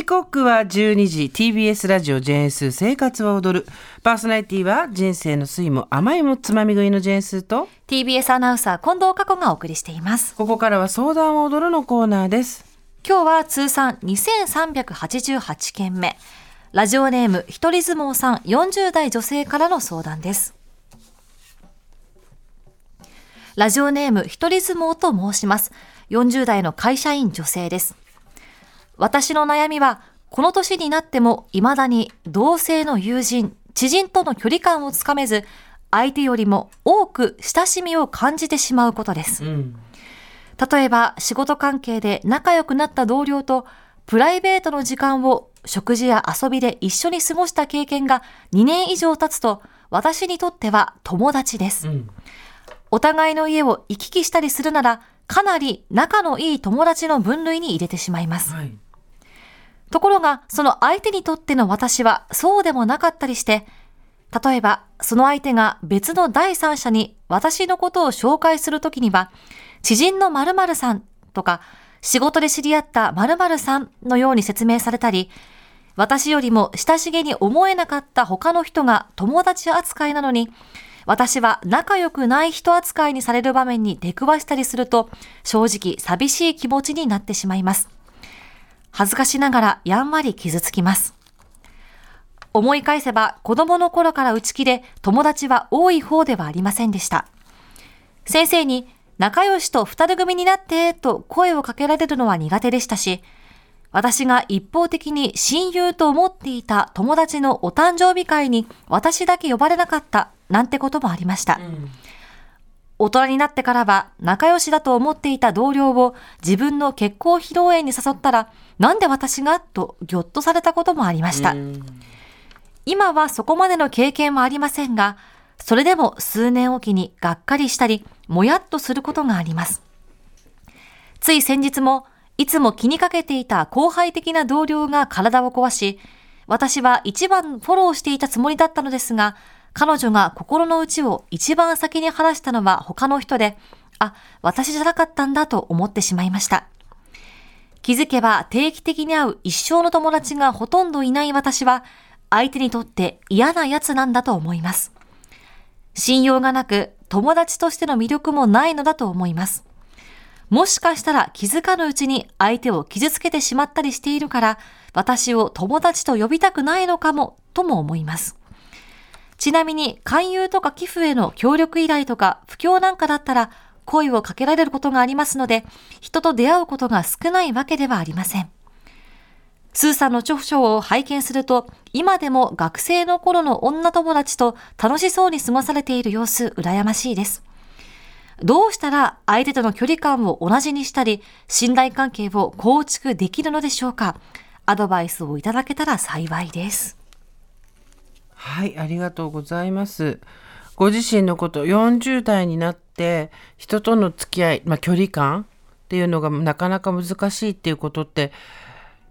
時刻は12時 TBS ラジオジェーンスー生活は踊る。パーソナリティは人生の酸いも甘いもつまみ食いのジェーンスーと TBS アナウンサー近藤佳子がお送りしています。ここからは相談を踊るのコーナーです。今日は通算2388件目。ラジオネーム一人相撲さん40代女性からの相談です。ラジオネーム一人相撲と申します。40代の会社員女性です私の悩みは、この年になっても未だに同性の友人、知人との距離感をつかめず、相手よりも多く親しみを感じてしまうことです。うん、例えば、仕事関係で仲良くなった同僚と、プライベートの時間を食事や遊びで一緒に過ごした経験が2年以上経つと、私にとっては友達です。うん、お互いの家を行き来したりするなら、かなり仲のいい友達の分類に入れてしまいます。はいところが、その相手にとっての私はそうでもなかったりして、例えば、その相手が別の第三者に私のことを紹介するときには、知人の〇〇さんとか、仕事で知り合った〇〇さんのように説明されたり、私よりも親しげに思えなかった他の人が友達扱いなのに、私は仲良くない人扱いにされる場面に出くわしたりすると、正直寂しい気持ちになってしまいます。恥ずかしながらやんわり傷つきます。思い返せば子供の頃から内気で友達は多い方ではありませんでした。先生に仲良しと二人組になってと声をかけられるのは苦手でしたし、私が一方的に親友と思っていた友達のお誕生日会に私だけ呼ばれなかったなんてこともありました。うん大人になってからは仲良しだと思っていた同僚を自分の結婚披露宴に誘ったら、なんで私がとぎょっとされたこともありました。今はそこまでの経験はありませんが、それでも数年おきにがっかりしたり、もやっとすることがあります。つい先日も、いつも気にかけていた後輩的な同僚が体を壊し、私は一番フォローしていたつもりだったのですが、彼女が心の内を一番先に話したのは他の人で、あ、私じゃなかったんだと思ってしまいました。気づけば定期的に会う一生の友達がほとんどいない私は、相手にとって嫌な奴なんだと思います。信用がなく、友達としての魅力もないのだと思います。もしかしたら気づかぬうちに相手を傷つけてしまったりしているから、私を友達と呼びたくないのかも、とも思います。ちなみに勧誘とか寄付への協力依頼とか不況なんかだったら声をかけられることがありますので、人と出会うことが少ないわけではありません。スーさんの著書を拝見すると、今でも学生の頃の女友達と楽しそうに過ごされている様子、羨ましいです。どうしたら相手との距離感を同じにしたり、信頼関係を構築できるのでしょうかアドバイスをいただけたら幸いです。はい、ありがとうございます。ご自身のこと、40代になって人との付き合い、まあ、距離感っていうのがなかなか難しいっていうことって、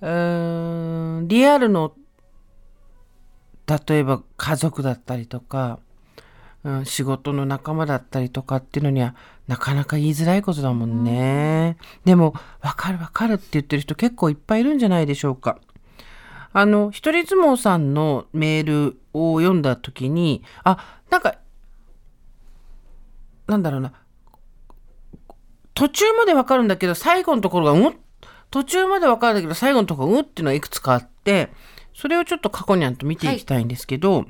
うーん、リアルの、例えば家族だったりとか、うん、仕事の仲間だったりとかっていうのにはなかなか言いづらいことだもんね。でも、わかるわかるって言ってる人結構いっぱいいるんじゃないでしょうか。あの、一人相撲さんのメールを読んだ時に、あ、なんか、なんだろうな、途中までわかるんだけど、最後のところが、うん、途中までわかるんだけど、最後のところ、うんっていうのはいくつかあって、それをちょっと過去にゃんと見ていきたいんですけど、はい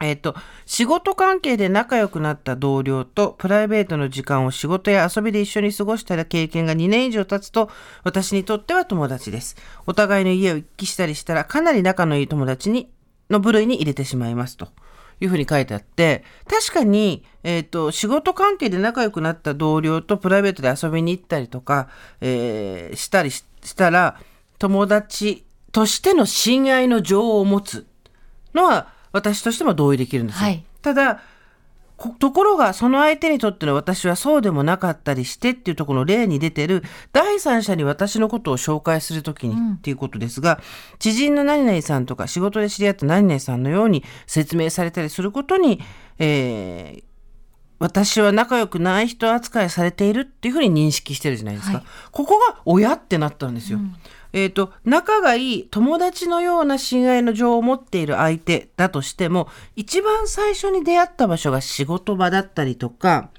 えっ、と、仕事関係で仲良くなった同僚とプライベートの時間を仕事や遊びで一緒に過ごした経験が2年以上経つと、私にとっては友達です。お互いの家を一気したりしたら、かなり仲のいい友達に、の部類に入れてしまいますと。いうふうに書いてあって、確かに、えっ、ー、と、仕事関係で仲良くなった同僚とプライベートで遊びに行ったりとか、えー、したりしたら、友達としての親愛の情を持つのは、私としても同意できるんですよ。はい、ただところがその相手にとっての私はそうでもなかったりしてっていうところの例に出てる第三者に私のことを紹介するときにっていうことですが、うん、知人の何々さんとか仕事で知り合った何々さんのように説明されたりすることに、えー、私は仲良くない人扱いされているっていうふうに認識してるじゃないですか。はい、ここが親ってなったんですよ。うんえっ、と、仲がいい友達のような親愛の情を持っている相手だとしても、一番最初に出会った場所が仕事場だったりとか、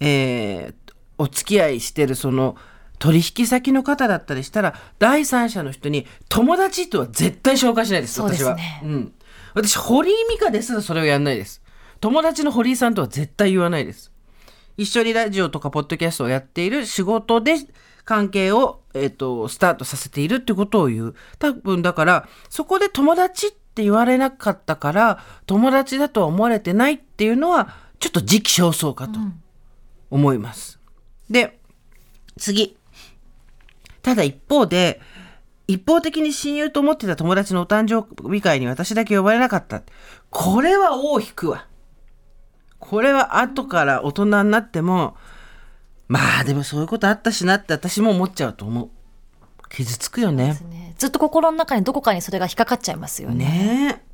えーお付き合いしてるその取引先の方だったりしたら、第三者の人に友達とは絶対紹介しないです、私は。ねうん。私、堀井美香ですらそれをやんないです。友達の堀井さんとは絶対言わないです。一緒にラジオとかポッドキャストをやっている仕事で関係を、えっとスタートさせているってことを言う。多分だからそこで友達って言われなかったから友達だとは思われてないっていうのはちょっと時期尚早かと思います。で次ただ一方で一方的に親友と思ってた友達のお誕生日会に私だけ呼ばれなかった。これは尾を引くわ。これは後から大人になっても、まあでもそういうことあったしなって私も思っちゃうと思う。傷つくよね。ねずっと心の中にどこかにそれが引っかかっちゃいますよね。ねえ。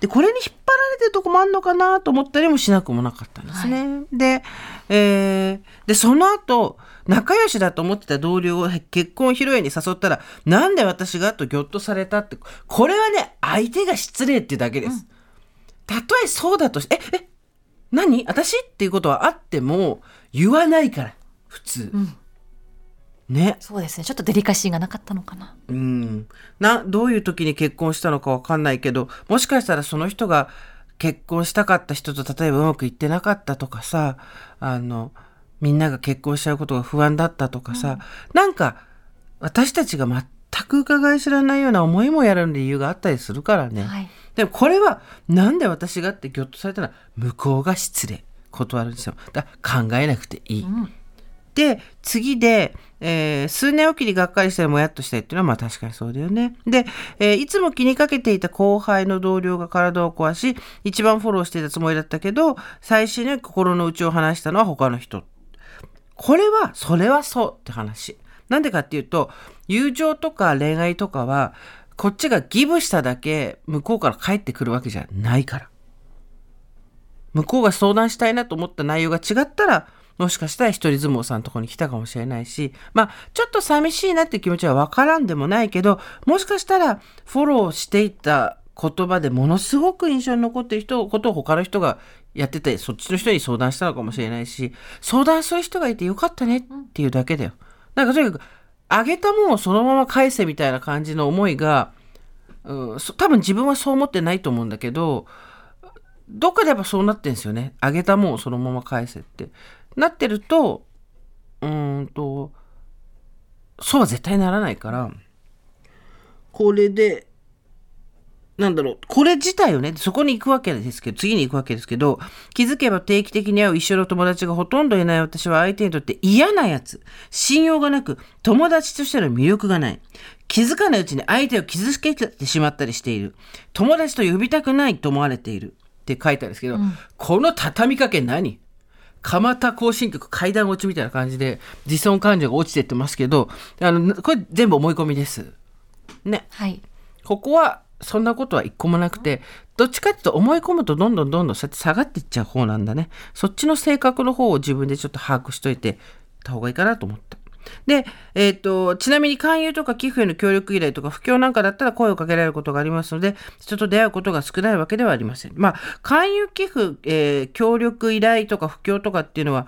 で、これに引っ張られてるとこもあんのかなと思ったりもしなくもなかったんですね。で、えーで、その後、仲良しだと思ってた同僚を結婚披露宴に誘ったら、なんで私がとぎょっとされたって、これはね、相手が失礼っていうだけです。たとえそうだとし、え、え、何？私？っていうことはあっても、言わないから、普通。ね。そうですね。ちょっとデリカシーがなかったのかな。うん、などういう時に結婚したのかわかんないけどもしかしたらその人が結婚したかった人と例えばうまくいってなかったとかさあのみんなが結婚しちゃうことが不安だったとかさ、なんか私たちが全く伺い知らないような思いもやる理由があったりするからね。はい。でもこれはなんで私がってぎょっとされたら向こうが失礼断るんですよ。だから考えなくていい。んで次で、えー数年おきにがっかりしたりもやっとしたいっていうのはまあ確かにそうだよね。で、えーいつも気にかけていた後輩の同僚が体を壊し一番フォローしていたつもりだったけど最初に心の内を話したのは他の人。これはそれはそうって話。なんでかっていうと友情とか恋愛とかはこっちがギブしただけ向こうから返ってくるわけじゃないから。向こうが相談したいなと思った内容が違ったら、もしかしたら一人相撲さんのとこに来たかもしれないし、まあ、ちょっと寂しいなって気持ちはわからんでもないけど、もしかしたらフォローしていた言葉でものすごく印象に残ってる人ことを他の人がやってて、そっちの人に相談したのかもしれないし、相談する人がいてよかったねっていうだけだよ。なんかとにかく、あげたものをそのまま返せみたいな感じの思いが、うん、多分自分はそう思ってないと思うんだけど、どっかでやっぱそうなってんですよね。あげたもんをそのまま返せって。なってると、うーんと、そうは絶対ならないから、これで、なんだろう、これ自体をね、そこに行くわけですけど、次に行くわけですけど、気づけば定期的に会う一緒の友達がほとんどいない私は相手にとって嫌なやつ、信用がなく、友達としての魅力がない。気づかないうちに相手を傷つけてしまったりしている。友達と呼びたくないと思われている。って書いてあるんですけど、この畳みかけ何？蒲田行進曲階段落ちみたいな感じで自尊感情が落ちてってますけど、あの、これ全部思い込みです。ね。はい。ここはそんなことは一個もなくて、どっちかっていうと思い込むとどんどんどんどん下がっていっちゃう方なんだね。そっちの性格の方を自分でちょっと把握しといてた方がいいかなと思った。で、えっ、と、ちなみに勧誘とか寄付への協力依頼とか布教なんかだったら声をかけられることがありますので、人と出会うことが少ないわけではありません。まあ、勧誘寄付、えー協力依頼とか布教とかっていうのは、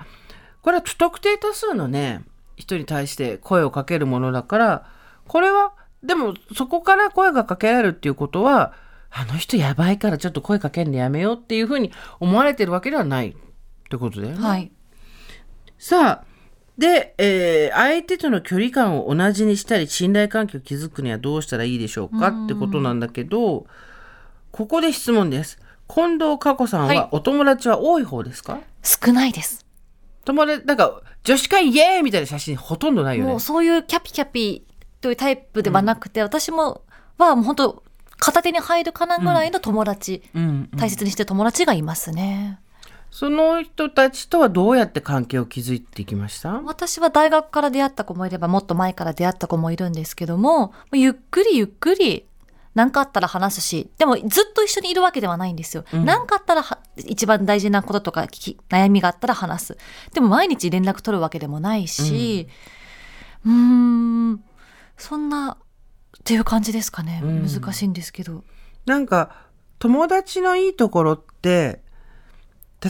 これは不特定多数のね、人に対して声をかけるものだから、これは、でもそこから声がかけられるっていうことは、あの人やばいからちょっと声かけるのやめようっていうふうに思われてるわけではないってことだよね。はい。さあ、で、えー相手との距離感を同じにしたり、信頼関係を築くにはどうしたらいいでしょうかってことなんだけど、ここで質問です。近藤佳子さんはい。はお友達は多い方ですか、少ないです。友達、なんか、女子会イエーイみたいな写真ほとんどないよね。もう。そういうキャピキャピというタイプではなくて、私もはもう本当片手に入るかなぐらいの友達、うん、大切にしてる友達がいますね。その人たちとはどうやって関係を築いていきました？私は大学から出会った子もいればもっと前から出会った子もいるんですけどもゆっくりゆっくり何かあったら話すしでもずっと一緒にいるわけではないんですよ。うん。何かあったらは一番大事なこととか聞き悩みがあったら話す。でも毎日連絡取るわけでもないし、うーんそんなっていう感じですかね、うん。難しいんですけど。なんか友達のいいところって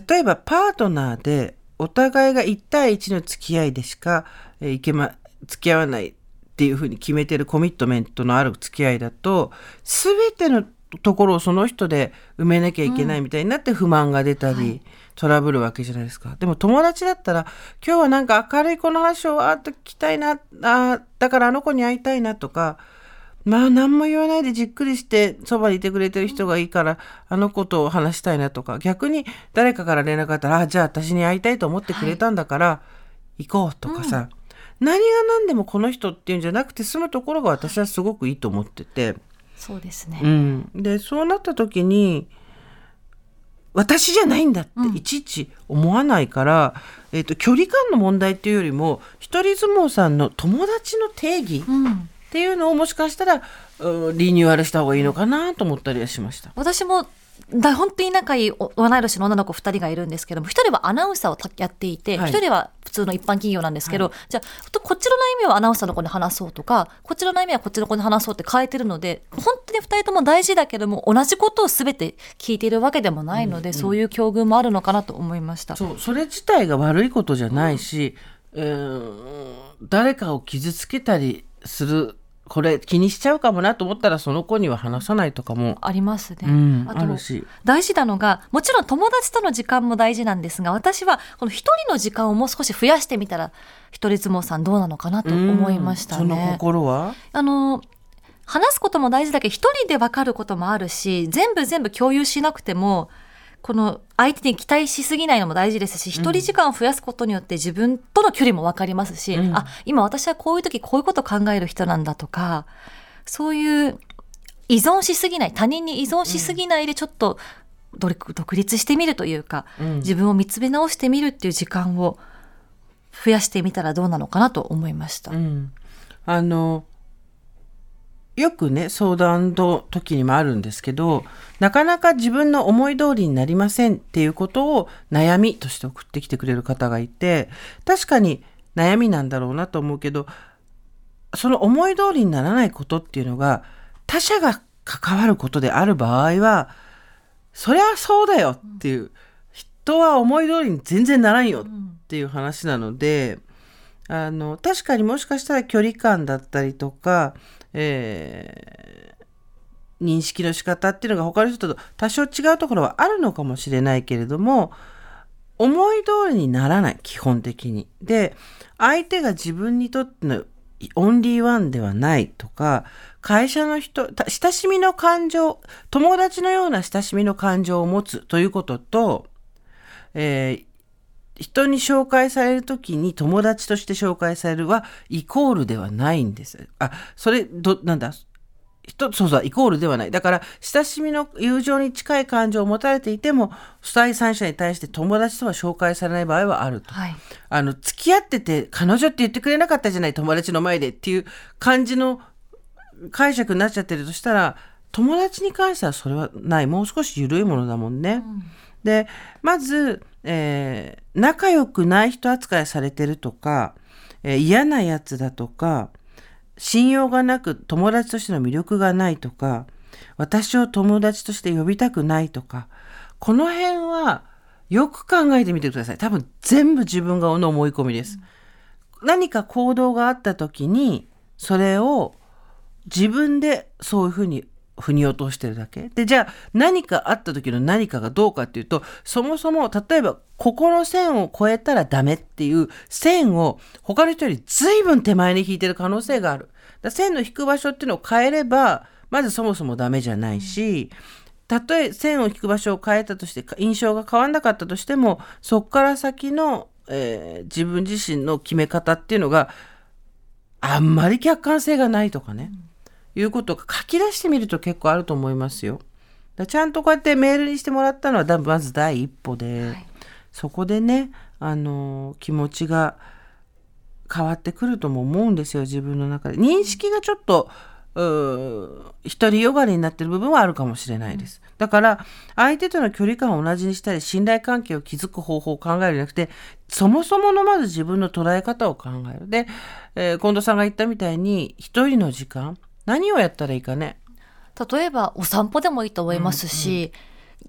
例えばパートナーでお互いが1対1の付き合いでしか、えーいけま付き合わないっていうふうに決めてるコミットメントのある付き合いだと全てのところをその人で埋めなきゃいけないみたいになって不満が出たり、はいトラブるわけじゃないですか。でも友達だったら今日はなんか明るい子の話をわーっと聞きたいなあーだからあの子に会いたいなとかまあ何も言わないでじっくりしてそばにいてくれてる人がいいからあの子と話したいなとか。逆に誰かから連絡があったらあじゃあ私に会いたいと思ってくれたんだから行こうとかさ、何が何でもこの人っていうんじゃなくて済むところが私はすごくいいと思ってて。そうですね、うん、でそうなった時に私じゃないんだってうん。いちいち思わないから、えっと距離感の問題っていうよりも一人相撲さんの友達の定義うんっていうのをもしかしたらうんリニューアルした方がいいのかなと思ったりはしました。私もだ本当に仲いいお同い年の女の子2人がいるんですけども1人はアナウンサーをたやっていて、はい1人は普通の一般企業なんですけど、じゃあとこっちの悩みはアナウンサーの子に話そうとかこっちの悩みはこっちの子に話そうって変えてるので本当に2人とも大事だけども同じことを全て聞いているわけでもないので、そういう境遇もあるのかなと思いました。そうそれ自体が悪いことじゃないし、うん誰かを傷つけたりするこれ気にしちゃうかもなと思ったらその子には話さないとかも、ありますね。うん、あと。大事なのがもちろん友達との時間も大事なんですが私はこの一人の時間をもう少し増やしてみたら一人相撲さんどうなのかなと思いましたうんそのね。心は？あの話すことも大事だけど一人で分かることもあるし全部全部共有しなくてもこの相手に期待しすぎないのも大事ですし一人時間を増やすことによって自分との距離も分かりますし、うん。あ今私はこういう時こういうことを考える人なんだとかそういう依存しすぎない他人に依存しすぎないでちょっと独独立してみるというか、うん。自分を見つめ直してみるっていう時間を増やしてみたらどうなのかなと思いました。うん、あのよくね相談の時にもあるんですけどなかなか自分の思い通りになりませんっていうことを悩みとして送ってきてくれる方がいて確かに悩みなんだろうなと思うけどその思い通りにならないことっていうのが他者が関わることである場合はそりゃそうだよっていう人は思い通りに全然ならんよっていう話なので。あの確かにもしかしたら距離感だったりとか、えー認識の仕方っていうのが他の人と多少違うところはあるのかもしれないけれども思い通りにならない基本的に。で相手が自分にとってのオンリーワンではないとか会社の人親しみの感情友達のような親しみの感情を持つということと、えー人に紹介されるときに友達として紹介されるはイコールではないんです。あ、それ、ど、なんだ、人、そうそう、イコールではない。だから、親しみの友情に近い感情を持たれていても、第三者に対して友達とは紹介されない場合はあると。はいあの、付き合ってて、彼女って言ってくれなかったじゃない、友達の前でっていう感じの解釈になっちゃってるとしたら、友達に関してはそれはない。もう少し緩いものだもんね。で、まず、えー仲良くない人扱いされてるとか、えー嫌なやつだとか、信用がなく友達としての魅力がないとか、私を友達として呼びたくないとか、この辺はよく考えてみてください。多分全部自分がの思い込みです。何か行動があった時に、それを自分でそういうふうに腑に落としてるだけ？でじゃあ何かあった時の何かがどうかっていうとそもそも例えばここの線を越えたらダメっていう線を他の人より随分手前に引いてる可能性がある。だ線の引く場所っていうのを変えればまずそもそもダメじゃないし、たとえ線を引く場所を変えたとして印象が変わんなかったとしてもそこから先の、えー自分自身の決め方っていうのがあんまり客観性がないとかね、いうことが書き出してみると結構あると思いますよ。だちゃんとこうやってメールにしてもらったのはだまず第一歩で、はいそこでね、あの気持ちが変わってくるとも思うんですよ自分の中で。認識がちょっと独りよがりになってる部分はあるかもしれないです。だから相手との距離感を同じにしたり信頼関係を築く方法を考えるんじゃなくてそもそものまず自分の捉え方を考える。で、えー近藤さんが言ったみたいに一人の時間何をやったらいいかね？例えばお散歩でもいいと思いますし、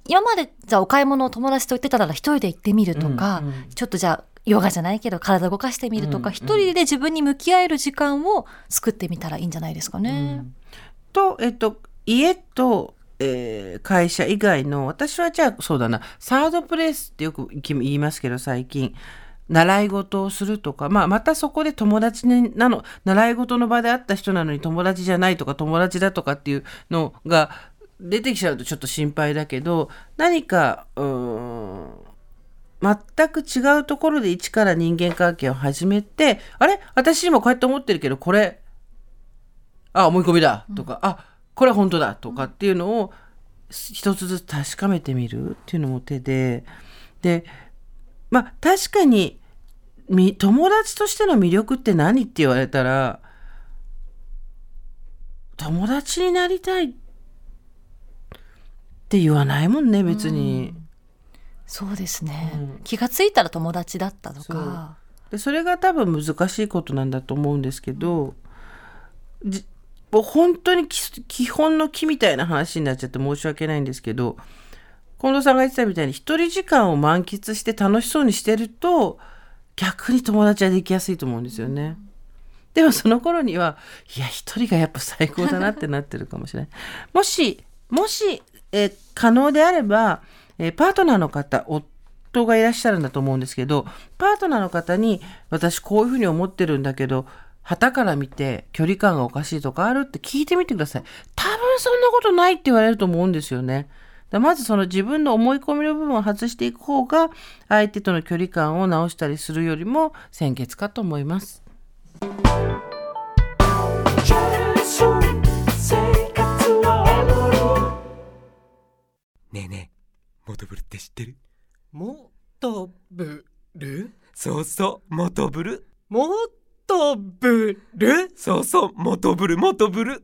今までじゃあお買い物を友達と行ってたなら一人で行ってみるとか、うんうんちょっとじゃあヨガじゃないけど体動かしてみるとか、うんうん一人で自分に向き合える時間を作ってみたらいいんじゃないですかね。と、えっと、家と、えー会社以外の私はじゃあそうだなサードプレイスってよく言いますけど最近習い事をするとか、まあ、またそこで友達なの習い事の場で会った人なのに友達じゃないとか友達だとかっていうのが出てきちゃうとちょっと心配だけど何かうん全く違うところで一から人間関係を始めてあれ？私今こうやって思ってるけどこれ？あ思い込みだ。とか、あこれ本当だ。とかっていうのを一つずつ確かめてみるっていうのも手で。でまあ確かにみ友達としての魅力って何って言われたら友達になりたいって言わないもんね別に。そうですね、うん気がついたら友達だったとか。でそれが多分難しいことなんだと思うんですけど、じもう本当に基基本の木みたいな話になっちゃって申し訳ないんですけど近藤さんが言ってたみたいに一人時間を満喫して楽しそうにしてると逆に友達はできやすいと思うんですよね。でもその頃にはいや一人がやっぱ最高だなってなってるかもしれない。もしもし、えー可能であれば、えーパートナーの方夫がいらっしゃるんだと思うんですけどパートナーの方に私こういうふうに思ってるんだけど旗から見て距離感がおかしいとかあるって聞いてみてください。多分そんなことないって言われると思うんですよね。だまずその自分の思い込みの部分を外していく方が相手との距離感を直したりするよりも先決かと思います。ねえねえモトブルって知ってる？もとぶるそうそうモトブル。もとぶるそうそうモトブルモトブル